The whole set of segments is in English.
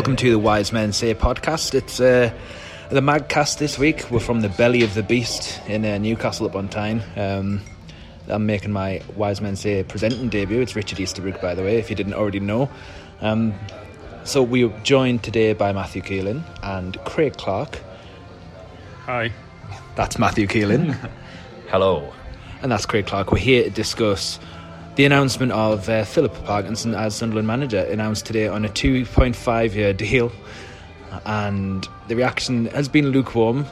Welcome to the Wise Men Say podcast. It's uh, the Magcast this week. We're from the belly of the beast in uh, Newcastle upon Tyne. Um, I'm making my Wise Men Say presenting debut. It's Richard Easterbrook, by the way, if you didn't already know. Um, so we are joined today by Matthew Keelan and Craig Clark. Hi. That's Matthew Keelan. Hello. And that's Craig Clark. We're here to discuss the announcement of uh, Philip Parkinson as Sunderland manager, announced today on a 2.5 year deal. And the reaction has been lukewarm,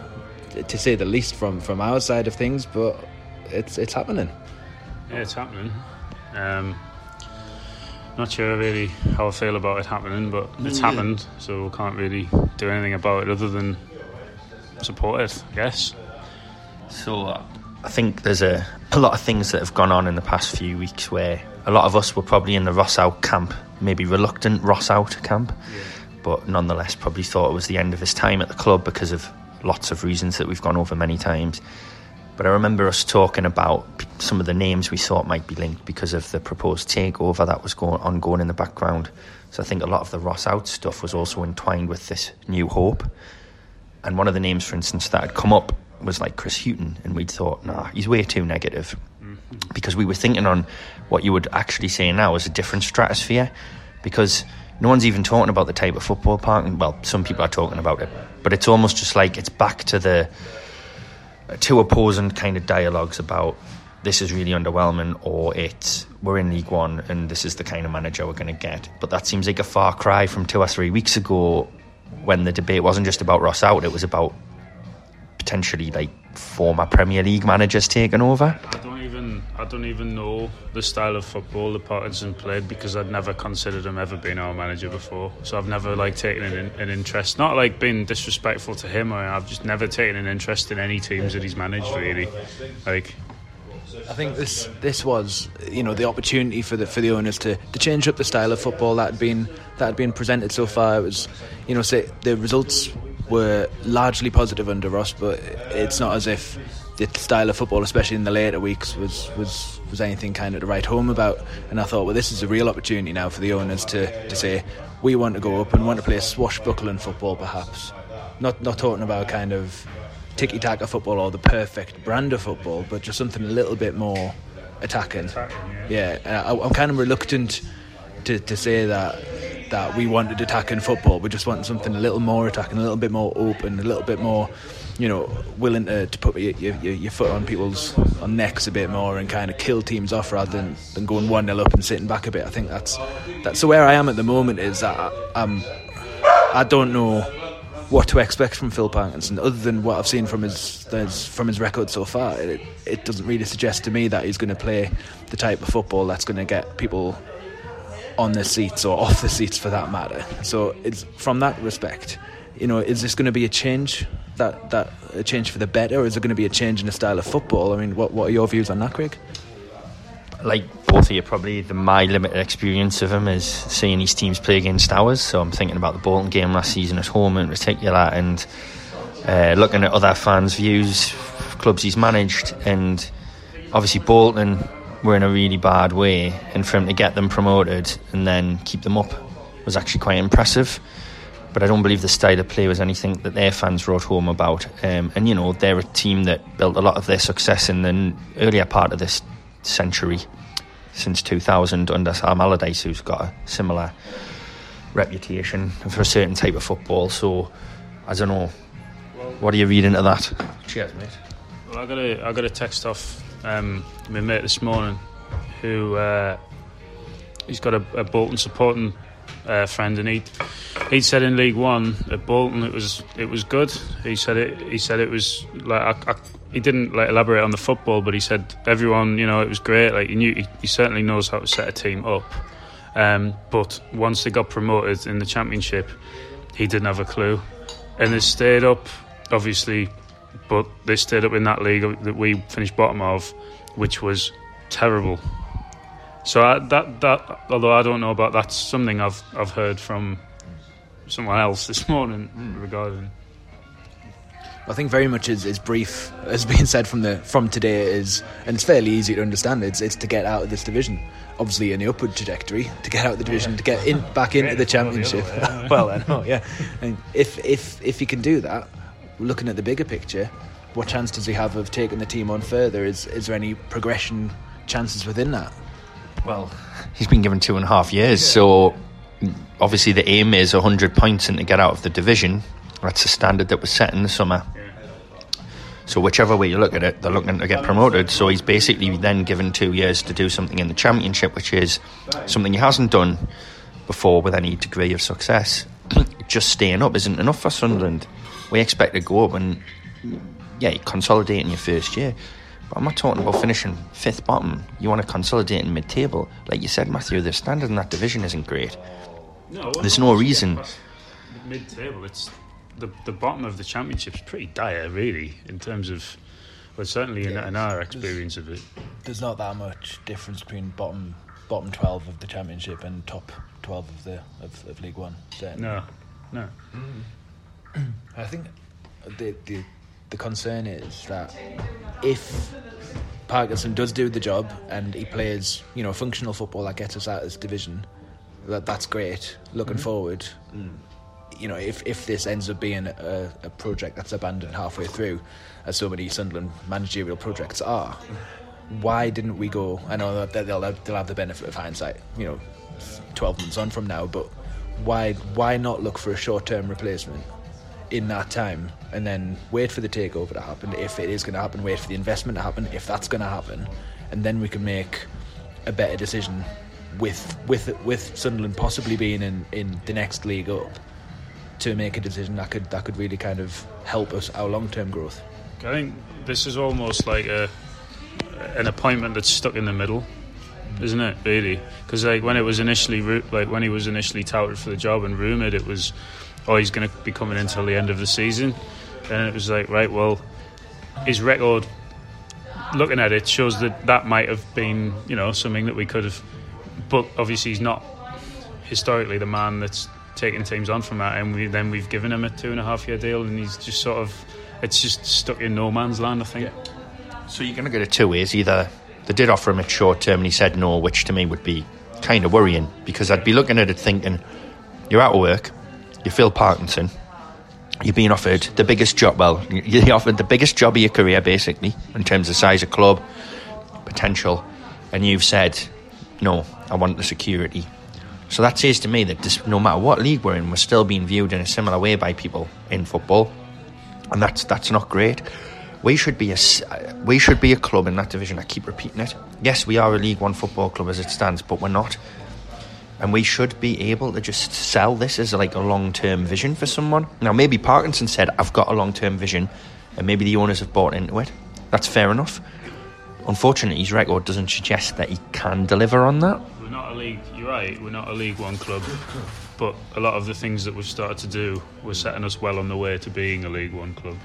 to say the least, from, from our side of things, but it's, it's happening. Yeah, it's happening. Um, not sure really how I feel about it happening, but it's happened, so we can't really do anything about it other than support it, I guess. So uh, I think there's a, a lot of things that have gone on in the past few weeks where a lot of us were probably in the Ross out camp, maybe reluctant Ross out camp, but nonetheless probably thought it was the end of his time at the club because of lots of reasons that we've gone over many times. But I remember us talking about some of the names we thought might be linked because of the proposed takeover that was going ongoing in the background. So I think a lot of the Ross out stuff was also entwined with this new hope. And one of the names, for instance, that had come up was like Chris Hughton, and we'd thought, nah, he's way too negative. Because we were thinking on what you would actually say now is a different stratosphere, because no one's even talking about the type of football park. Well, some people are talking about it, but it's almost just like it's back to the two opposing kind of dialogues about this is really underwhelming or it's we're in League One and this is the kind of manager we're going to get. But that seems like a far cry from two or three weeks ago when the debate wasn't just about Ross out, it was about potentially like former Premier League managers taking over. I don't even I don't even know the style of football that Parkinson played because I'd never considered him ever being our manager before. So I've never like taken an, an interest, not like being disrespectful to him. Or I've just never taken an interest in any teams that he's managed really. Like I think this this was you know the opportunity for the for the owners to, to change up the style of football that had been that had been presented so far. It was you know say the results were largely positive under Ross, but it's not as if the style of football, especially in the later weeks, was was was anything kind of to write home about. And I thought, well, this is a real opportunity now for the owners to to say we want to go up and want to play swashbuckling football, perhaps. Not not talking about kind of tiki taka football or the perfect brand of football, but just something a little bit more attacking. yeah, and I, I'm kind of reluctant to, to say that that we wanted attacking football. We just want something a little more attacking, a little bit more open, a little bit more, you know, willing to, to put your, your, your foot on people's on necks a bit more and kind of kill teams off rather than, than going one 0 up and sitting back a bit. I think that's that's where I am at the moment. Is that I, I'm I don't know what to expect from Phil Parkinson, other than what I've seen from his, his from his record so far. It, it doesn't really suggest to me that he's going to play the type of football that's going to get people on the seats or off the seats for that matter. So it's from that respect, you know, is this going to be a change that that a change for the better, or is it going to be a change in the style of football? I mean, what what are your views on that, Craig? Like both of you, probably the my limited experience of him is seeing these teams play against ours. So I'm thinking about the Bolton game last season at home in particular, and uh, looking at other fans' views, clubs he's managed, and obviously Bolton were in a really bad way, and for him to get them promoted and then keep them up was actually quite impressive. But I don't believe the style of play was anything that their fans wrote home about. Um, and you know, they're a team that built a lot of their success in the earlier part of this century. since 2000 under Sam Allardyce, who's got a similar reputation for a certain type of football. So I don't know. What are you reading into that? Cheers, mate. Well, I got a I got a text off um, my mate this morning, who uh, he's got a, a Bolton supporting uh, friend, and he he said in League One at Bolton it was it was good. He said it he said it was like I, I, he didn't like elaborate on the football, but he said everyone you know it was great. Like he knew he, he certainly knows how to set a team up. Um, but once they got promoted in the championship, he didn't have a clue, and they stayed up obviously, but they stayed up in that league that we finished bottom of, which was terrible. So I, that that although I don't know about that's something I've I've heard from someone else this morning regarding. I think very much is, is brief as being said from the from today is and it's fairly easy to understand. It's it's to get out of this division. Obviously in the upward trajectory, to get out of the division, to get in back into the championship. well, I know, yeah. And if if if he can do that, looking at the bigger picture, what chance does he have of taking the team on further? Is is there any progression chances within that? Well, he's been given two and a half years, so obviously the aim is 100 points and to get out of the division. That's the standard that was set in the summer. So whichever way you look at it, they're looking to get promoted. So he's basically then given two years to do something in the championship, which is something he hasn't done before with any degree of success. Just staying up isn't enough for Sunderland. We expect to go up and yeah, you consolidate in your first year. But I'm not talking about finishing fifth bottom. You want to consolidate in mid-table, like you said, Matthew. The standard in that division isn't great. No, There's no reason. Mid-table, it's the the bottom of the championship's pretty dire, really, in terms of. Well, certainly in, in our experience of it. There's not that much difference between bottom bottom twelve of the championship and top twelve of the of, of League One. certainly. No, no. Mm-hmm. I think the, the the concern is that if Parkinson does do the job and he plays, you know, functional football that gets us out of this division, that that's great. Looking mm-hmm. forward, you know, if if this ends up being a, a project that's abandoned halfway through, as so many Sunderland managerial projects are, why didn't we go? I know that they'll have, they'll have the benefit of hindsight, you know, twelve months on from now, but why why not look for a short term replacement? In that time and then wait for the takeover to happen if it is going to happen wait for the investment to happen if that's going to happen and then we can make a better decision with with with Sunderland possibly being in, in the next league up to make a decision that could that could really kind of help us our long term growth I think this is almost like a an appointment that's stuck in the middle, isn't it? Really, because like when it was initially like when he was initially touted for the job and rumored, it was oh he's going to be coming until the end of the season, and it was like right, well, his record, looking at it, shows that that might have been you know something that we could have, but obviously he's not historically the man that's taking teams on from that, and we, then we've given him a two and a half year deal, and he's just sort of it's just stuck in no man's land, I think. So you're going to get it two ways. Either they did offer him a short term and he said no, which to me would be kind of worrying because I'd be looking at it thinking, you're out of work, you're Phil Parkinson, you're being offered the biggest job, well, you're offered the biggest job of your career basically in terms of size of club, potential, and you've said, no, I want the security. So that says to me that this, no matter what league we're in, we're still being viewed in a similar way by people in football, and that's that's not great. We should be a we should be a club in that division. I keep repeating it. Yes, we are a League One football club as it stands, but we're not. And we should be able to just sell this as like a long term vision for someone. Now, maybe Parkinson said, "I've got a long term vision," and maybe the owners have bought into it. That's fair enough. Unfortunately, his record doesn't suggest that he can deliver on that. We're not a league. You're right. We're not a League One club, but a lot of the things that we've started to do were setting us well on the way to being a League One club.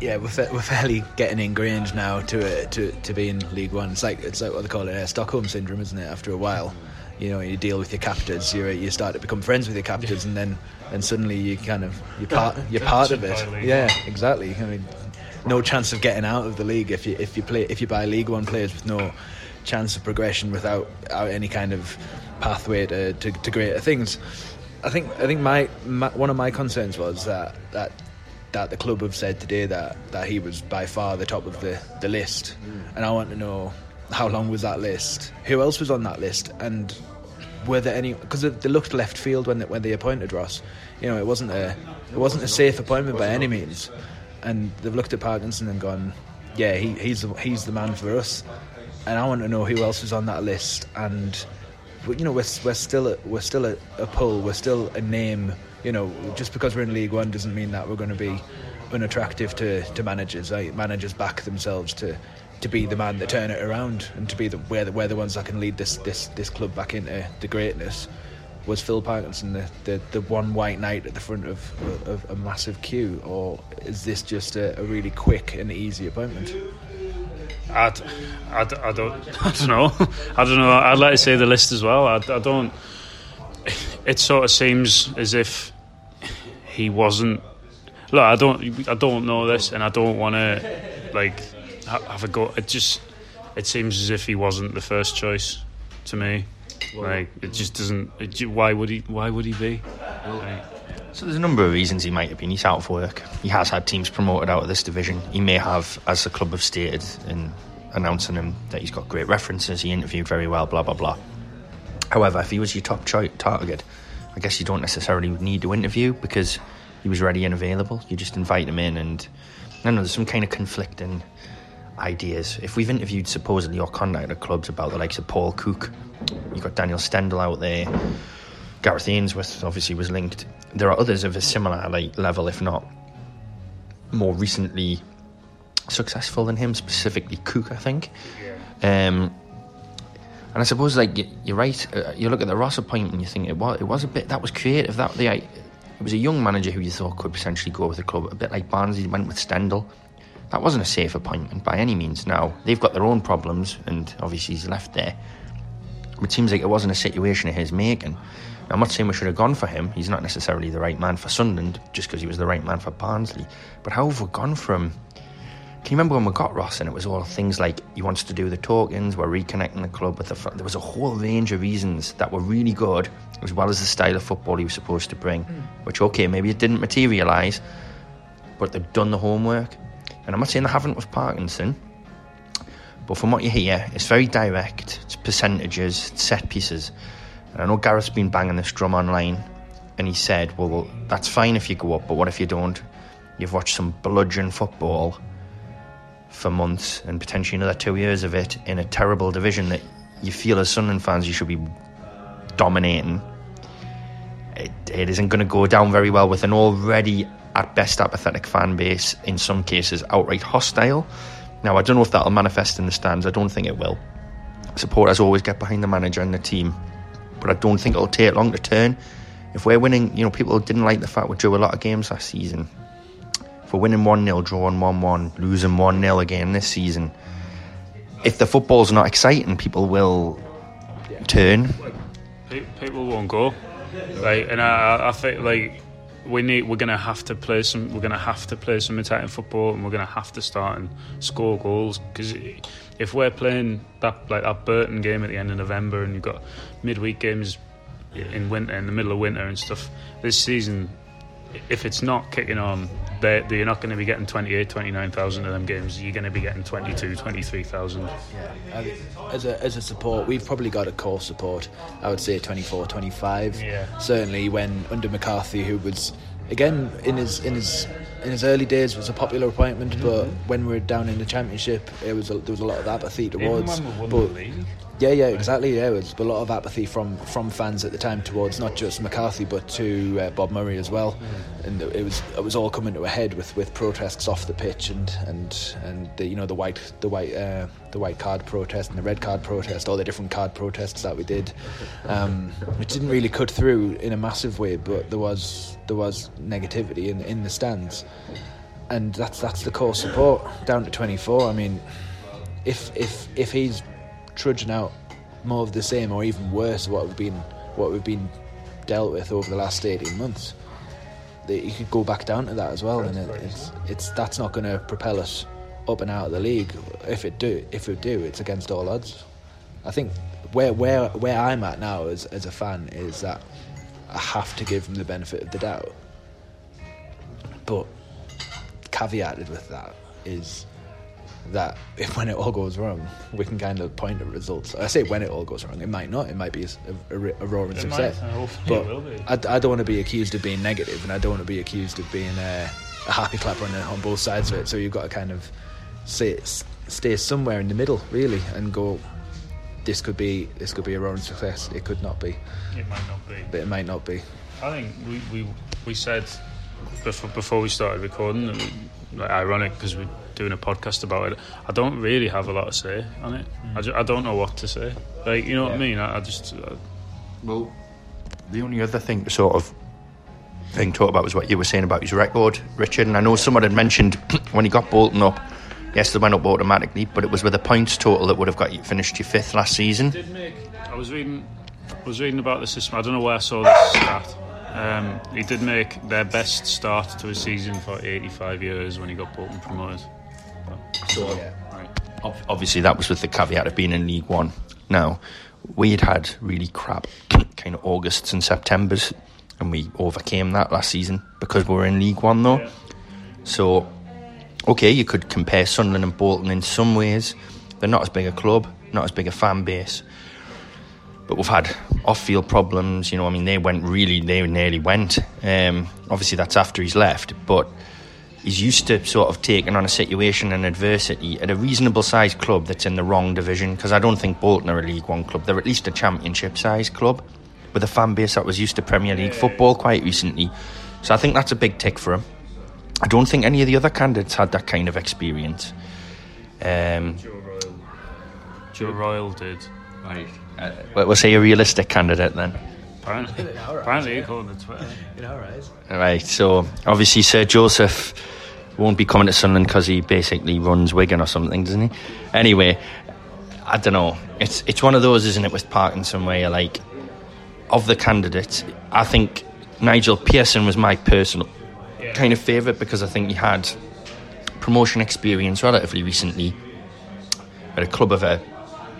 yeah we're, fa- we're fairly getting ingrained now to uh, to to be in League One it's like it's like what they call it uh, Stockholm syndrome isn't it after a while you know you deal with your captors you you start to become friends with your captors and then and suddenly you kind of you're part you're part of it. Yeah exactly. I mean no chance of getting out of the league if you if you play if you buy League One players with no chance of progression without, without any kind of pathway to, to, to greater things. I think I think my, my one of my concerns was that that that the club have said today that, that he was by far the top of the, the list, and I want to know how long was that list? Who else was on that list? And were there any? Because they looked left field when they, when they appointed Ross. You know, it wasn't a it wasn't a safe appointment by any means. And they've looked at Parkinson and gone, yeah, he, he's the, he's the man for us. And I want to know who else was on that list. And you know, we're, we're still a, we're still a, a pull. We're still a name. You know, just because we're in League One doesn't mean that we're going to be unattractive to, to managers. Managers back themselves to to be the man to turn it around and to be the we're the, the ones that can lead this, this, this club back into the greatness was Phil Parkinson the, the, the one white knight at the front of, of a massive queue or is this just a, a really quick and easy appointment? I, I, I, don't I don't know. I don't know. I'd like to say the list as well. I, I don't it sort of seems as if he wasn't look I don't I don't know this and I don't want to like have a go. It just it seems as if he wasn't the first choice to me. like it just doesn't. It, why would he? Why would he be? Like, so there's a number of reasons he might have been. He's out of work. He has had teams promoted out of this division. He may have, as the club have stated in announcing him that he's got great references. He interviewed very well. Blah blah blah. However, if he was your top cho- target, I guess you don't necessarily need to interview because he was ready and available. You just invite him in, and I don't know there's some kind of conflicting ideas. If we've interviewed supposedly or contacted clubs about the likes of Paul Cook, you've got Daniel Stendel out there, Gareth Ainsworth obviously was linked. There are others of a similar like level, if not more recently successful than him, specifically Cook, I think. Yeah. Um, and I suppose, like you're right. Uh, you look at the Ross appointment, and you think it was it was a bit that was creative. That the it was a young manager who you thought could potentially go with the club, a bit like Barnsley went with Stendel. That wasn't a safe appointment by any means. Now, they've got their own problems, and obviously he's left there. It seems like it wasn't a situation of his making. Now, I'm not saying we should have gone for him. He's not necessarily the right man for Sunderland, just because he was the right man for Barnsley. But how have we gone from. Can you remember when we got Ross and it was all things like he wants to do the talkings, we're reconnecting the club with the. Front there was a whole range of reasons that were really good, as well as the style of football he was supposed to bring. Mm. Which, okay, maybe it didn't materialise, but they've done the homework. And I'm not saying I haven't with Parkinson, but from what you hear, it's very direct. It's percentages, it's set pieces. And I know Gareth's been banging this drum online, and he said, well, that's fine if you go up, but what if you don't? You've watched some bludgeon football for months and potentially another two years of it in a terrible division that you feel as Sunderland fans you should be dominating. It, it isn't going to go down very well with an already at best apathetic fan base, in some cases outright hostile. Now, I don't know if that'll manifest in the stands, I don't think it will. Supporters always get behind the manager and the team, but I don't think it'll take long to turn. If we're winning, you know, people didn't like the fact we drew a lot of games last season. If we're winning 1 0, drawing 1 1, losing 1 0 again this season, if the football's not exciting, people will turn. People won't go. Like, and I, I think, like, we need we're gonna have to play some we're gonna have to play some attacking football and we're gonna have to start and score goals. Because if we're playing that like that Burton game at the end of November and you've got midweek games in winter in the middle of winter and stuff this season if it's not kicking on they're, they're not going to be getting 28 29,000 of them games. You're going to be getting 22 23,000 yeah as a, as a support we've probably got a core support. I would say 24 25 yeah. Certainly when under McCarthy who was again in his in his in his early days was a popular appointment mm-hmm. but when we were down in the championship it was a, there was a lot of apathy towards but yeah, yeah, exactly. Yeah, there was a lot of apathy from, from fans at the time towards not just McCarthy but to uh, Bob Murray as well, mm. and it was it was all coming to a head with, with protests off the pitch and and and the, you know the white the white uh, the white card protest and the red card protest, all the different card protests that we did, um, which didn't really cut through in a massive way, but there was there was negativity in in the stands, and that's that's the core support down to 24. I mean, if if if he's trudging out more of the same or even worse what we've been what we've been dealt with over the last 18 months you could go back down to that as well and it, it's it's that's not going to propel us up and out of the league. If it do if it do it's against all odds. I think where where where I'm at now as as a fan is that I have to give him the benefit of the doubt. But caveated with that is that if, when it all goes wrong, we can kind of point at results. I say when it all goes wrong, it might not. It might be a, a, a roaring It success. might, but will be. I, I don't want to be accused of being negative, and I don't want to be accused of being uh, a happy clapper on, on both sides of it. So you've got to kind of stay, stay somewhere in the middle, really, and go. This could be this could be a roaring success. It could not be, It might not be. but it might not be. I think we, we, we said before, before we started recording, that we- like, ironic because we're doing a podcast about it. I don't really have a lot to say on it. I, ju- I don't know what to say. Like, you know what I mean? I, I just. uh, Well, the only other thing to sort of thing to talk about was what you were saying about his record, Richard. And I know someone had mentioned when he got Bolton up, yes, they went up automatically, but it was with a points total that would have got you finished your fifth last season. did make. I was reading. I was reading about the system. I don't know where I saw this stat. Um, he did make their best start to a season for 85 years when he got Bolton promoted. So, Right. obviously, that was with the caveat of being in League One. Now, we had had really crap kind of Augusts and Septembers, and we overcame that last season because we were in League One, though. Yeah. So, okay, you could compare Sunderland and Bolton in some ways. They're not as big a club, not as big a fan base. But we've had off-field problems. You know, I mean, they went really, they nearly went. Um, obviously, that's after he's left. But he's used to sort of taking on a situation and adversity at a reasonable-sized club that's in the wrong division. Because I don't think Bolton are a League One club. They're at least a Championship-sized club with a fan base that was used to Premier League football quite recently. So I think that's a big tick for him. I don't think any of the other candidates had that kind of experience. Um, Joe Royle. Joe Royle did. right. Uh, well, we'll say a realistic candidate then. Apparently, apparently according to Twitter. You know, right? Right. So obviously, Sir Joseph won't be coming to Sunderland because he basically runs Wigan or something, doesn't he? Anyway, I don't know. It's it's one of those, isn't it, with Parkinson, where you're like, of the candidates, I think Nigel Pearson was my personal kind of favourite because I think he had promotion experience relatively recently at a club of a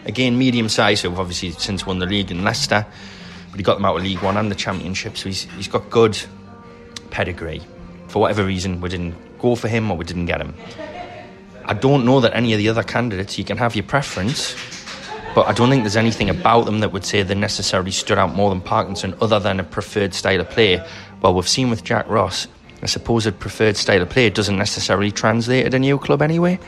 again medium size who've obviously since won the league in Leicester but he got them out of League One and the Championship so he's, he's got good pedigree for whatever reason we didn't go for him or we didn't get him. I don't know that any of the other candidates you can have your preference but I don't think there's anything about them that would say they necessarily stood out more than Parkinson other than a preferred style of play. Well we've seen with Jack Ross a supposed preferred style of play doesn't necessarily translate at a new club anyway.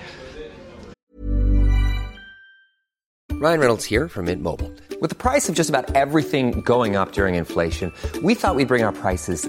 Ryan Reynolds here from Mint Mobile. With the price of just about everything going up during inflation, we thought we'd bring our prices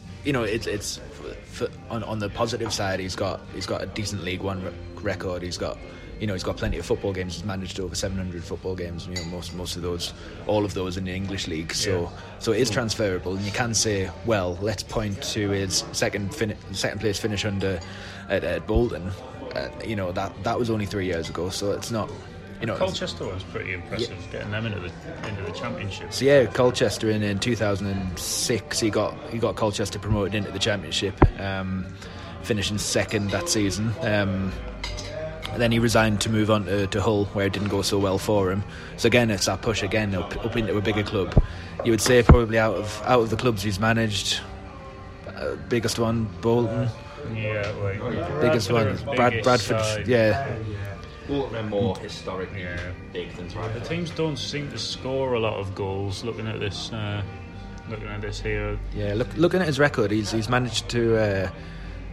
you know it's it's for, on on the positive side. He's got he's got a decent League One re- record. He's got you know he's got plenty of football games. He's managed over 700 football games. You know most most of those, all of those in the English league. So so it is transferable. And you can say, well, let's point to his second fin- second place finish under at, at Bolton. Uh, you know that that was only three years ago. So it's not. You know, Colchester was pretty impressive, getting them into the into the championship. so yeah, Colchester in, in 2006, he got he got Colchester promoted into the championship, um, finishing second that season. Um, then he resigned to move on to, to Hull, where it didn't go so well for him. So again, it's that push again up, up into a bigger club. You would say probably out of out of the clubs he's managed, uh, biggest one Bolton, Yeah, like biggest Bradford are one Brad, biggest Bradford, side. yeah. Bolton are more historically Yeah. big than The teams don't seem to score a lot of goals. Looking at this, uh, looking at this here, Yeah, look, looking at his record, he's he's managed to uh,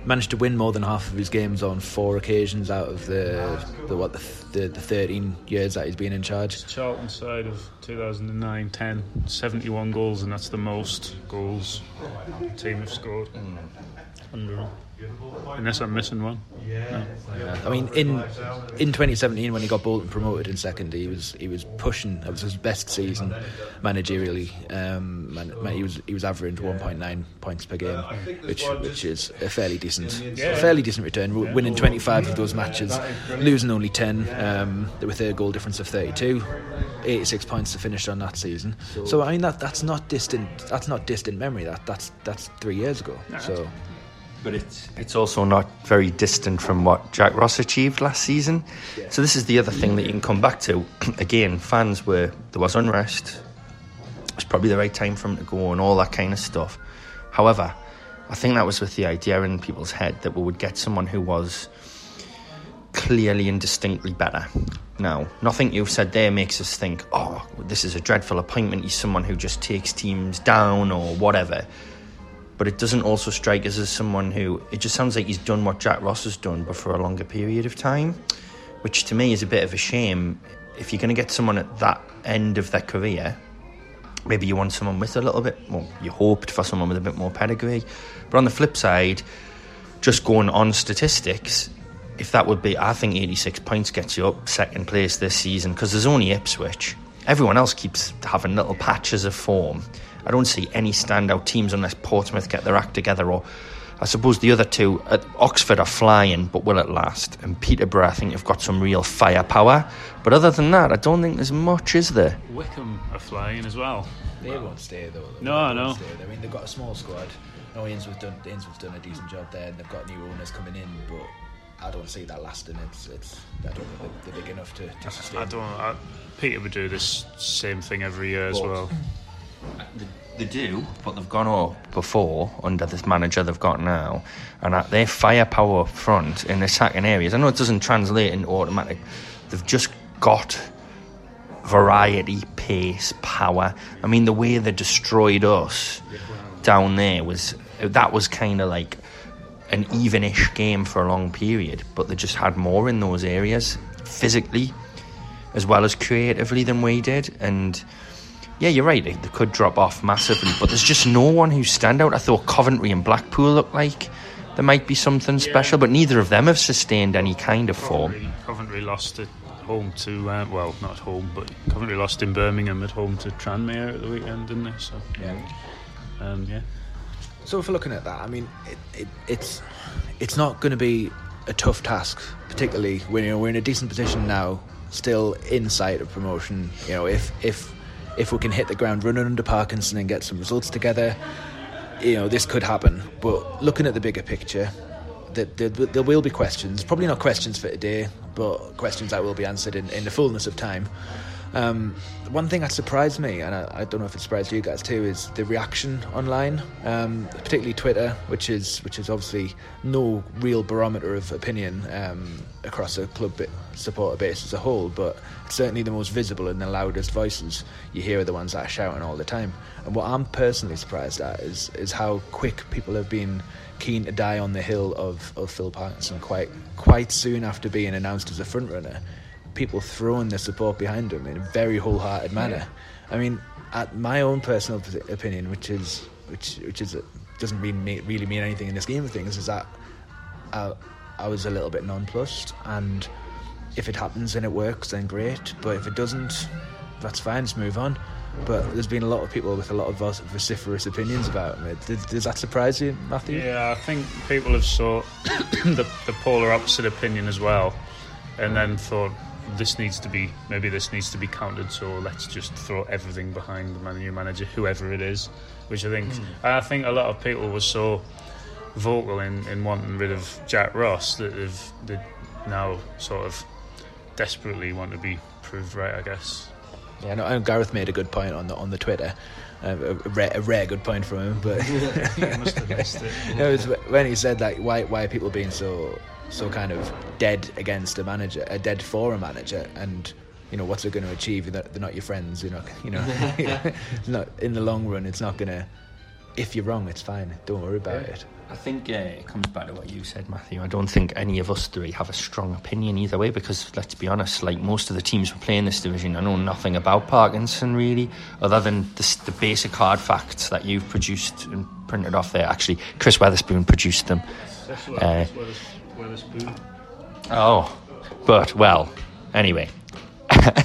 managed to win more than half of his games on four occasions out of the, the what the, the, the 13 years that he's been in charge. Charlton side of 2009 10, 71 goals, and that's the most goals the team have scored. Under Unless I'm missing one. Yeah. Yeah. I mean, in in 2017 when he got Bolton promoted in second, he was he was pushing. That was his best season managerially. Um, man, man, he was he was averaging 1.9 points per game, which which is a fairly decent a fairly decent return. Winning 25 of those matches, losing only 10 um, with a goal difference of 32. 86 points to finish on that season. So I mean that that's not distant. That's not distant memory. That that's that's three years ago. So but it's it's also not very distant from what Jack Ross achieved last season. So this is the other thing that you can come back to. Again, fans were there was unrest. It's probably the right time for him to go and all that kind of stuff. However, I think that was with the idea in people's head that we would get someone who was clearly and distinctly better. Now, nothing you've said there makes us think, oh, this is a dreadful appointment. He's someone who just takes teams down or whatever but it doesn't also strike us as someone who it just sounds like he's done what Jack Ross has done, but for a longer period of time, which to me is a bit of a shame. If you're going to get someone at that end of their career, maybe you want someone with a little bit well, you hoped for someone with a bit more pedigree. But on the flip side, just going on statistics, if that would be, I think 86 points gets you up second place this season because there's only Ipswich. Everyone else keeps having little patches of form. I don't see any standout teams unless Portsmouth get their act together or I suppose the other two at Oxford are flying, but will it last? And Peterborough, I think, have got some real firepower. But other than that, I don't think there's much, is there? Wycombe are flying as well. They won't stay though. They no, no. Stay. I mean, they've got a small squad. No, Ainsworth done. Ainsworth's done a decent job there, and they've got new owners coming in, but I don't see that lasting. It's, it's I don't think they're big enough to, to sustain. I don't. I, Peter would do this same thing every year as well. They do, but they've gone up before under this manager they've got now, and at their firepower up front in the second areas. I know it doesn't translate into automatic. They've just got variety, pace, power. I mean, the way they destroyed us down there was that was kind of like an evenish game for a long period, but they just had more in those areas physically as well as creatively than we did, and yeah, you're right. They, could drop off massively, but there's just no one who stand out. I thought Coventry and Blackpool looked like there might be something special, but neither of them have sustained any kind of form. Coventry, Coventry lost at home to uh, well, not at home, but Coventry lost in Birmingham at home to Tranmere at the weekend, didn't they? So yeah, um, yeah. So if we're looking at that, I mean, it, it, it's it's not going to be a tough task, particularly when you know, we're in a decent position now, still in sight of promotion. You know, if if if we can hit the ground running under Parkinson and get some results together, you know, this could happen. But looking at the bigger picture, there, there, will be questions. Probably not questions for today, but questions that will be answered in, in the fullness of time. Um, one thing that surprised me, and I, I, don't know if it surprised you guys too, is the reaction online, um, particularly Twitter, which is which is obviously no real barometer of opinion um, across a club supporter base as a whole, but certainly the most visible and the loudest voices you hear are the ones that are shouting all the time. And what I'm personally surprised at is is how quick people have been keen to die on the hill of, of Phil Parkinson quite quite soon after being announced as a frontrunner people throwing their support behind him in a very wholehearted manner. Yeah. I mean, at my own personal opinion, which is which which is doesn't really really mean anything in this game of things, is that I, I was a little bit nonplussed, and if it happens and it works, then great. But if it doesn't, that's fine. Just move on. But there's been a lot of people with a lot of vociferous opinions about it. Does, does that surprise you, Matthew? Yeah, I think people have sought the, the polar opposite opinion as well, and then thought this needs to be maybe this needs to be counted. So let's just throw everything behind the new manager, whoever it is. Which I think mm. I think a lot of people were so vocal in, in wanting rid of Jack Ross that they've, they now sort of desperately want to be proved right. I guess. Yeah, no, Gareth made a good point on the on the Twitter. Uh, a, rare, a, rare, good point from him, but yeah, must have missed it. It was when he said that why why are people being so so kind of dead against a manager, a dead for a manager, and you know what's it going to achieve? They're not, they're not your friends, you know. You know, not, in the long run, it's not going to if you're wrong, it's fine. Don't worry about it. I think uh, it comes back to what you said, Matthew. I don't think any of us three have a strong opinion either way because, let's be honest, like most of the teams we play in this division, I know nothing about Parkinson really, other than the, the basic hard facts that you've produced and printed off there. Actually, Chris Weatherspoon produced them. Uh, oh, but well, anyway. uh,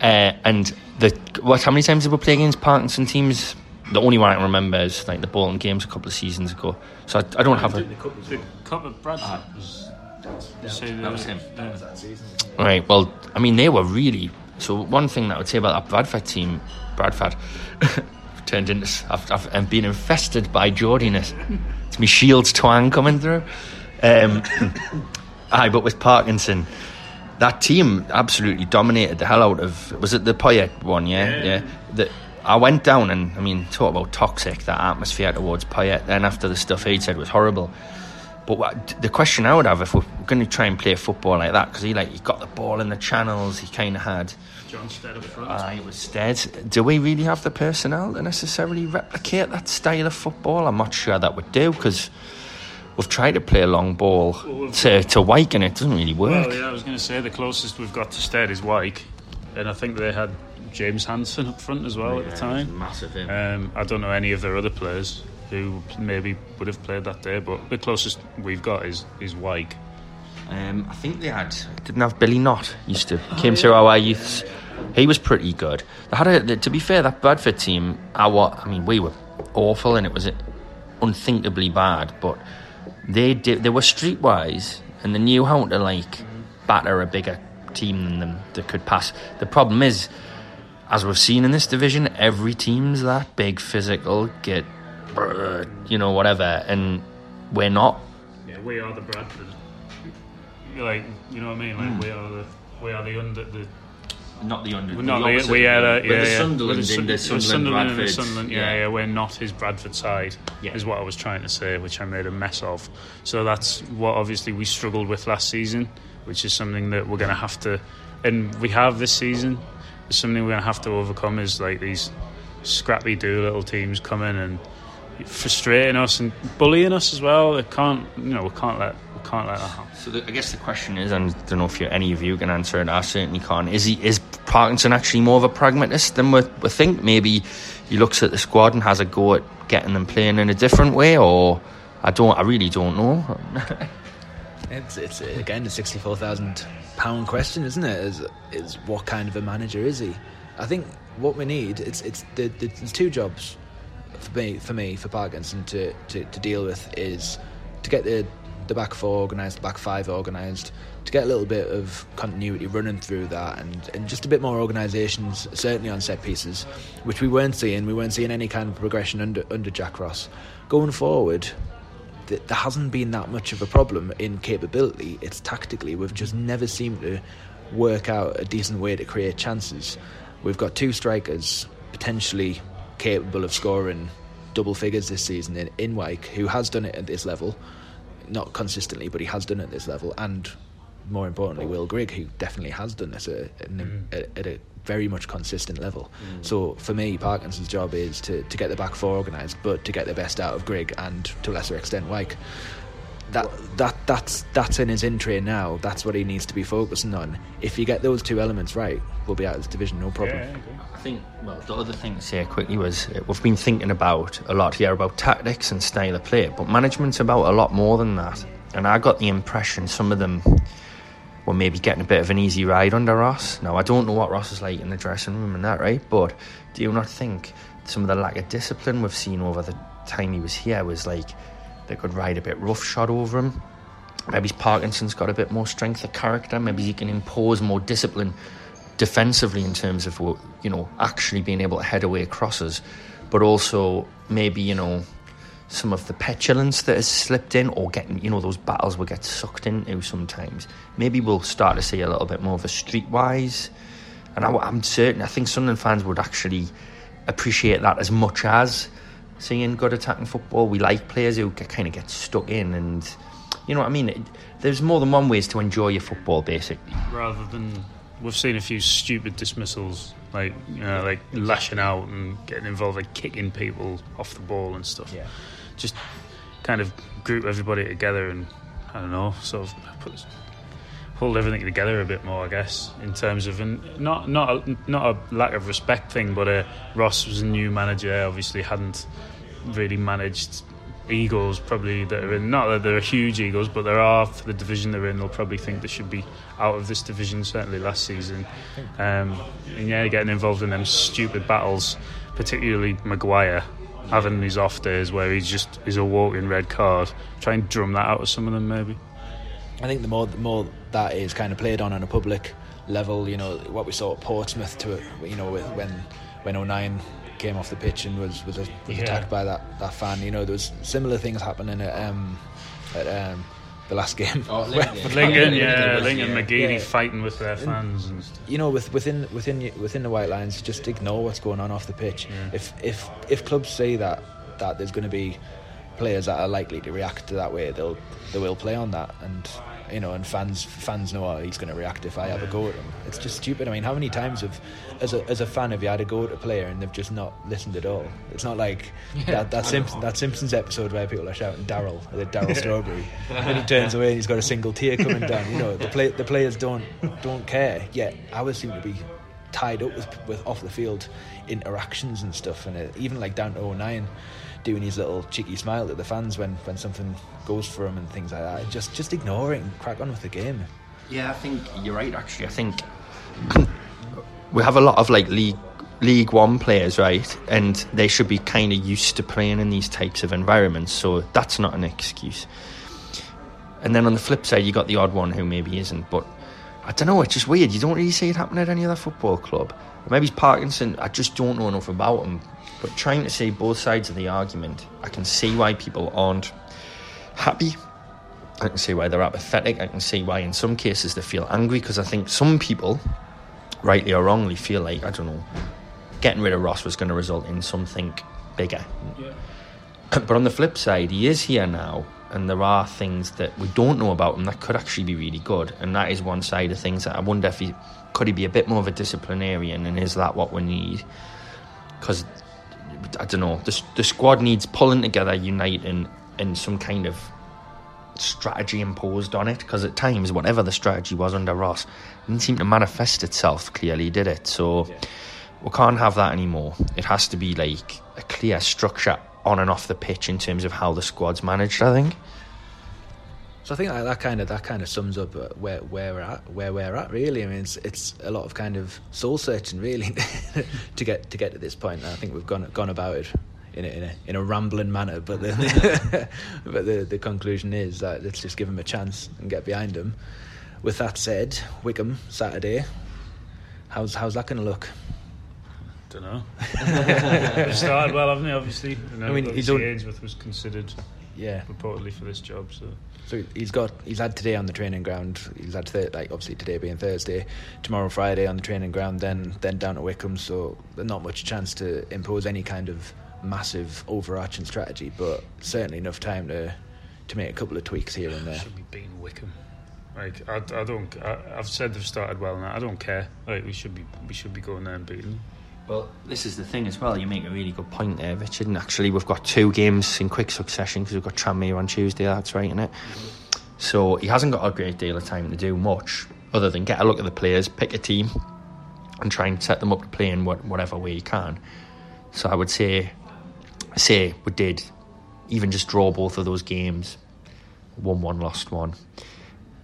and the what? How many times did we play against Parkinson teams? The only one I can remember is like the Bolton games a couple of seasons ago. So I, I don't have a. The cup of Bradford was. that was him. Right. Well, I mean, they were really. So one thing that I would say about that Bradford team, Bradford, turned into. I've, I've, I've been infested by Geordiness. It's me Shields twang coming through. Um, aye, but with Parkinson, that team absolutely dominated the hell out of. Was it the Poyet one? Yeah, yeah. yeah. The, I went down and I mean, talk about toxic that atmosphere towards Poyet. Then after the stuff he said was horrible. But what, the question I would have if we're going to try and play football like that, because he like he got the ball in the channels, he kind of had. John Stead up front. Uh, he was Stead. Do we really have the personnel to necessarily replicate that style of football? I'm not sure that would do because we've tried to play a long ball well, to, to Wyke and it doesn't really work. Well, yeah, I was going to say the closest we've got to Stead is Wyke, and I think they had James Hanson up front as well yeah, at the time. Massive. Um, I don't know any of their other players who maybe would have played that day, but the closest we've got is is Wyke. Um, I think they had didn't have Billy Knott used to came oh, through our youths. He was pretty good. They had a, to be fair, that Bradford team. Our, I mean, we were awful, and it was unthinkably bad. But they did. They were streetwise, and they knew how to like batter a bigger team than them that could pass. The problem is as we've seen in this division, every team's that big, physical, get, you know, whatever, and we're not. Yeah, we are the Bradford. Like, you know what I mean? Like, mm. we are the we are the under the. Not the under. We're not the, the we are the, yeah, yeah. Sunderland, the, in the Sunderland, Sunderland, Bradford. Sunderland, yeah, yeah, yeah, we're not his Bradford side. Yeah. is what I was trying to say, which I made a mess of. So that's what obviously we struggled with last season, which is something that we're going to have to, and we have this season something we're going to have to overcome is like these scrappy do little teams coming and frustrating us and bullying us as well. It can't, you know, we can't let can't let that happen. So the, I guess the question is, and I don't know if any of you can answer it. I certainly can't. Is he is Parkinson actually more of a pragmatist than we, we think? Maybe he looks at the squad and has a go at getting them playing in a different way, or I don't. I really don't know. it's it's again the sixty four thousand pound question, isn't it? Is is what kind of a manager is he? I think what we need it's it's the, the, there's two jobs for me for me for Parkinson to, to, to deal with is to get the the back four organised, the back five organised, to get a little bit of continuity running through that, and, and just a bit more organisation, certainly on set pieces, which we weren't seeing. We weren't seeing any kind of progression under under Jack Ross. Going forward, th- there hasn't been that much of a problem in capability. It's tactically we've just never seemed to work out a decent way to create chances. We've got two strikers potentially capable of scoring double figures this season in, in Wyke, who has done it at this level, not consistently, but he has done it at this level, and more importantly, Will Grigg, who definitely has done this at, at, mm. at a very much consistent level. Mm. So for me, Parkinson's job is to, to get the back four organised, but to get the best out of Grigg and to a lesser extent Wyke. That that that's that's in his in train now. That's what he needs to be focusing on. If you get those two elements right, we'll be out of this division, no problem. Yeah, I think well, the other thing to say quickly was uh, we've been thinking about a lot here about tactics and style of play, but management's about a lot more than that. And I got the impression some of them were maybe getting a bit of an easy ride under Ross. Now, I don't know what Ross is like in the dressing room and that, right? But do you not think some of the lack of discipline we've seen over the time he was here was like they could ride a bit roughshod over him? Maybe Parkinson's got a bit more strength of character. Maybe he can impose more discipline defensively in terms of you know actually being able to head away crosses, but also maybe you know some of the petulance that has slipped in or getting, you know, those battles we get sucked into sometimes. Maybe we'll start to see a little bit more of a streetwise. And I, am certain, I think Sunderland fans would actually appreciate that as much as seeing good attacking football. We like players who get, kind of get stuck in and, you know what I mean? It, there's more than one ways to enjoy your football, basically. Rather than we've seen a few stupid dismissals, like you know, like lashing out and getting involved, like kicking people off the ball and stuff. Yeah. Just kind of group everybody together and I don't know, sort of put, hold everything together a bit more, I guess, in terms of not not a, not a lack of respect thing, but uh, Ross was a new manager, obviously hadn't really managed Eagles probably that are in not that they're huge Eagles, but there are for the division they're in. They'll probably think they should be out of this division. Certainly last season, um, and yeah, getting involved in them stupid battles, particularly Maguire having these off days where he's just is a walking red card. Try and drum that out of some of them, maybe. I think the more the more that is kind of played on on a public level, you know, what we saw at Portsmouth to you know when when O'Nien came off the pitch and was was, was Yeah. attacked by that, that fan. You know, there was similar things happening at um, at um, the last game. Oh, Lincoln. Lincoln, yeah, Lincoln, Yeah. McGeady Yeah. fighting with their fans and stuff. you know, with, within within within the white lines, just ignore what's going on off the pitch. If if if clubs say that that there's going to be players that are likely to react to that way, they'll they will play on that, and you know, and fans fans know how he's going to react if I have a go at him. It's just stupid. I mean, how many times have as a as a fan have you had a go at a player and they've just not listened at all? It's not like that that, Simpson, that Simpsons episode where people are shouting Darryl, the Darryl Strawberry, and he turns away and he's got a single tear coming down. You know, the play, the players don't don't care. Yet ours seem to be tied up with with off the field interactions and stuff, and uh, even like down to O'Nien doing his little cheeky smile at the fans when, when something goes for him and things like that. Just just ignore it and crack on with the game. Yeah, I think you're right. Actually, I think we have a lot of like league League One players, right? And they should be kind of used to playing in these types of environments. So that's not an excuse. And then on the flip side, you got the odd one who maybe isn't. But I don't know. It's just weird. You don't really see it happen at any other football club. Maybe it's Parkinson. I just don't know enough about him. But trying to see both sides of the argument, I can see why people aren't happy I can see why they're apathetic. I can see why, in some cases, they feel angry because I think some people, rightly or wrongly, feel like I don't know, getting rid of Ross was going to result in something bigger. But on the flip side, he is here now, and there are things that we don't know about him that could actually be really good, and that is one side of things. That I wonder if he could he be a bit more of a disciplinarian, and is that what we need? Because I don't know, the, the squad needs pulling together, uniting, and some kind of strategy imposed on it because at times whatever the strategy was under Ross didn't seem to manifest itself clearly did it? So we can't have that anymore. It has to be like a clear structure on and off the pitch in terms of how the squad's managed I think So I think that, that kind of that kind of sums up uh, where where we're at where we're at really. I mean, it's it's a lot of kind of soul searching really to get to get to this point. And I think we've gone gone about it in a, in a, in a rambling manner, but the but the the conclusion is that let's just give him a chance and get behind him. With that said, Wycombe Saturday. How's how's that going to look? Don't know. Started well, haven't they? Obviously, you know, I mean, he's Ainsworth was considered Yeah. reportedly for this job, so So he's got he's had today on the training ground. He's had th- like obviously today being Thursday, tomorrow Friday on the training ground, then then down to Wycombe. So not much chance to impose any kind of massive overarching strategy, but certainly enough time to to make a couple of tweaks here and there. should be beating Wycombe. Like I, I don't. I, I've said they've started well now. I don't care. Like we should be. We should be going there and beating. Well, this is the thing as well. You make a really good point there, Richard. And actually, we've got two games in quick succession because we've got Tranmere on Tuesday. That's right, isn't it? Mm-hmm. So he hasn't got a great deal of time to do much other than get a look at the players, pick a team, and try and set them up to play in what, whatever way you can. So I would say, say we did even just draw both of those games, one-one, lost one,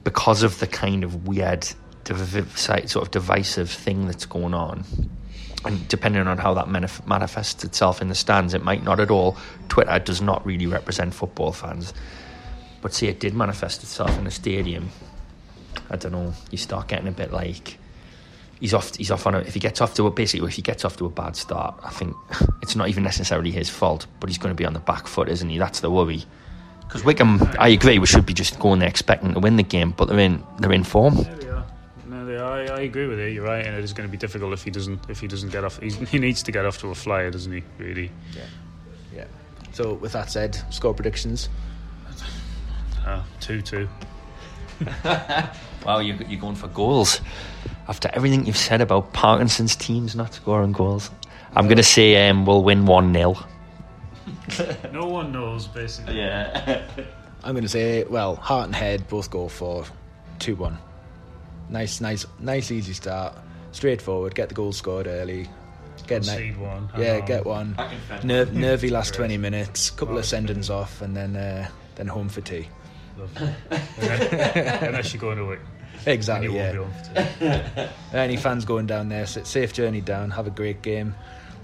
because of the kind of weird, sort of divisive thing that's going on and depending on how that manif- manifests itself in the stands, it might not at all. Twitter does not really represent football fans, but see, it did manifest itself in the stadium. I don't know. You start getting a bit like he's off. He's off on a. If he gets off to a basically, if he gets off to a bad start, I think it's not even necessarily his fault, but he's going to be on the back foot, isn't he? That's the worry. Because Wycombe, I agree, we should be just going there expecting to win the game, but they're in they're in form. I, I agree with you. You're right, and it is going to be difficult if he doesn't. If he doesn't get off, he's, he needs to get off to a flyer, doesn't he? Really. Yeah. Yeah. So with that said, score predictions. Uh, two two. Wow, you're, you're going for goals. After everything you've said about Parkinson's teams not scoring goals, I'm going to say um, we'll win 1 0. no one knows, basically. Yeah. I'm going to say, well, Heart and Head both go for 2 1. Nice, nice, nice, easy start. Straightforward. Get the goal scored early. Get Concede ni- one. Yeah, hang get one. Ner- nervy last 20 minutes. Couple of sendings off, and then uh, then home for tea. Lovely. Unless you're going away. Exactly. You Yeah. won't be home for tea. Any fans going down there, safe journey down. Have a great game.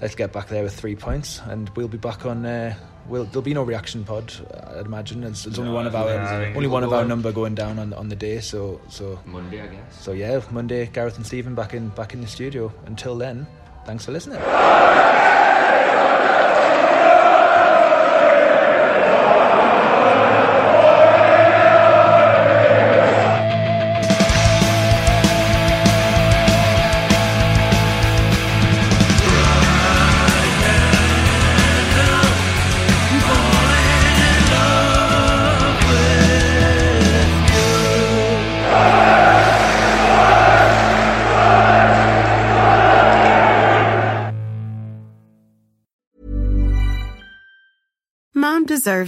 Let's get back there with three points, and we'll be back on. Uh, we'll, there'll be no reaction pod, I'd imagine. It's, it's only one of our I think only one of our number going down on, on the day. So so Monday, I guess. so yeah, Monday, Gareth and Stephen back in back in the studio. Until then, thanks for listening.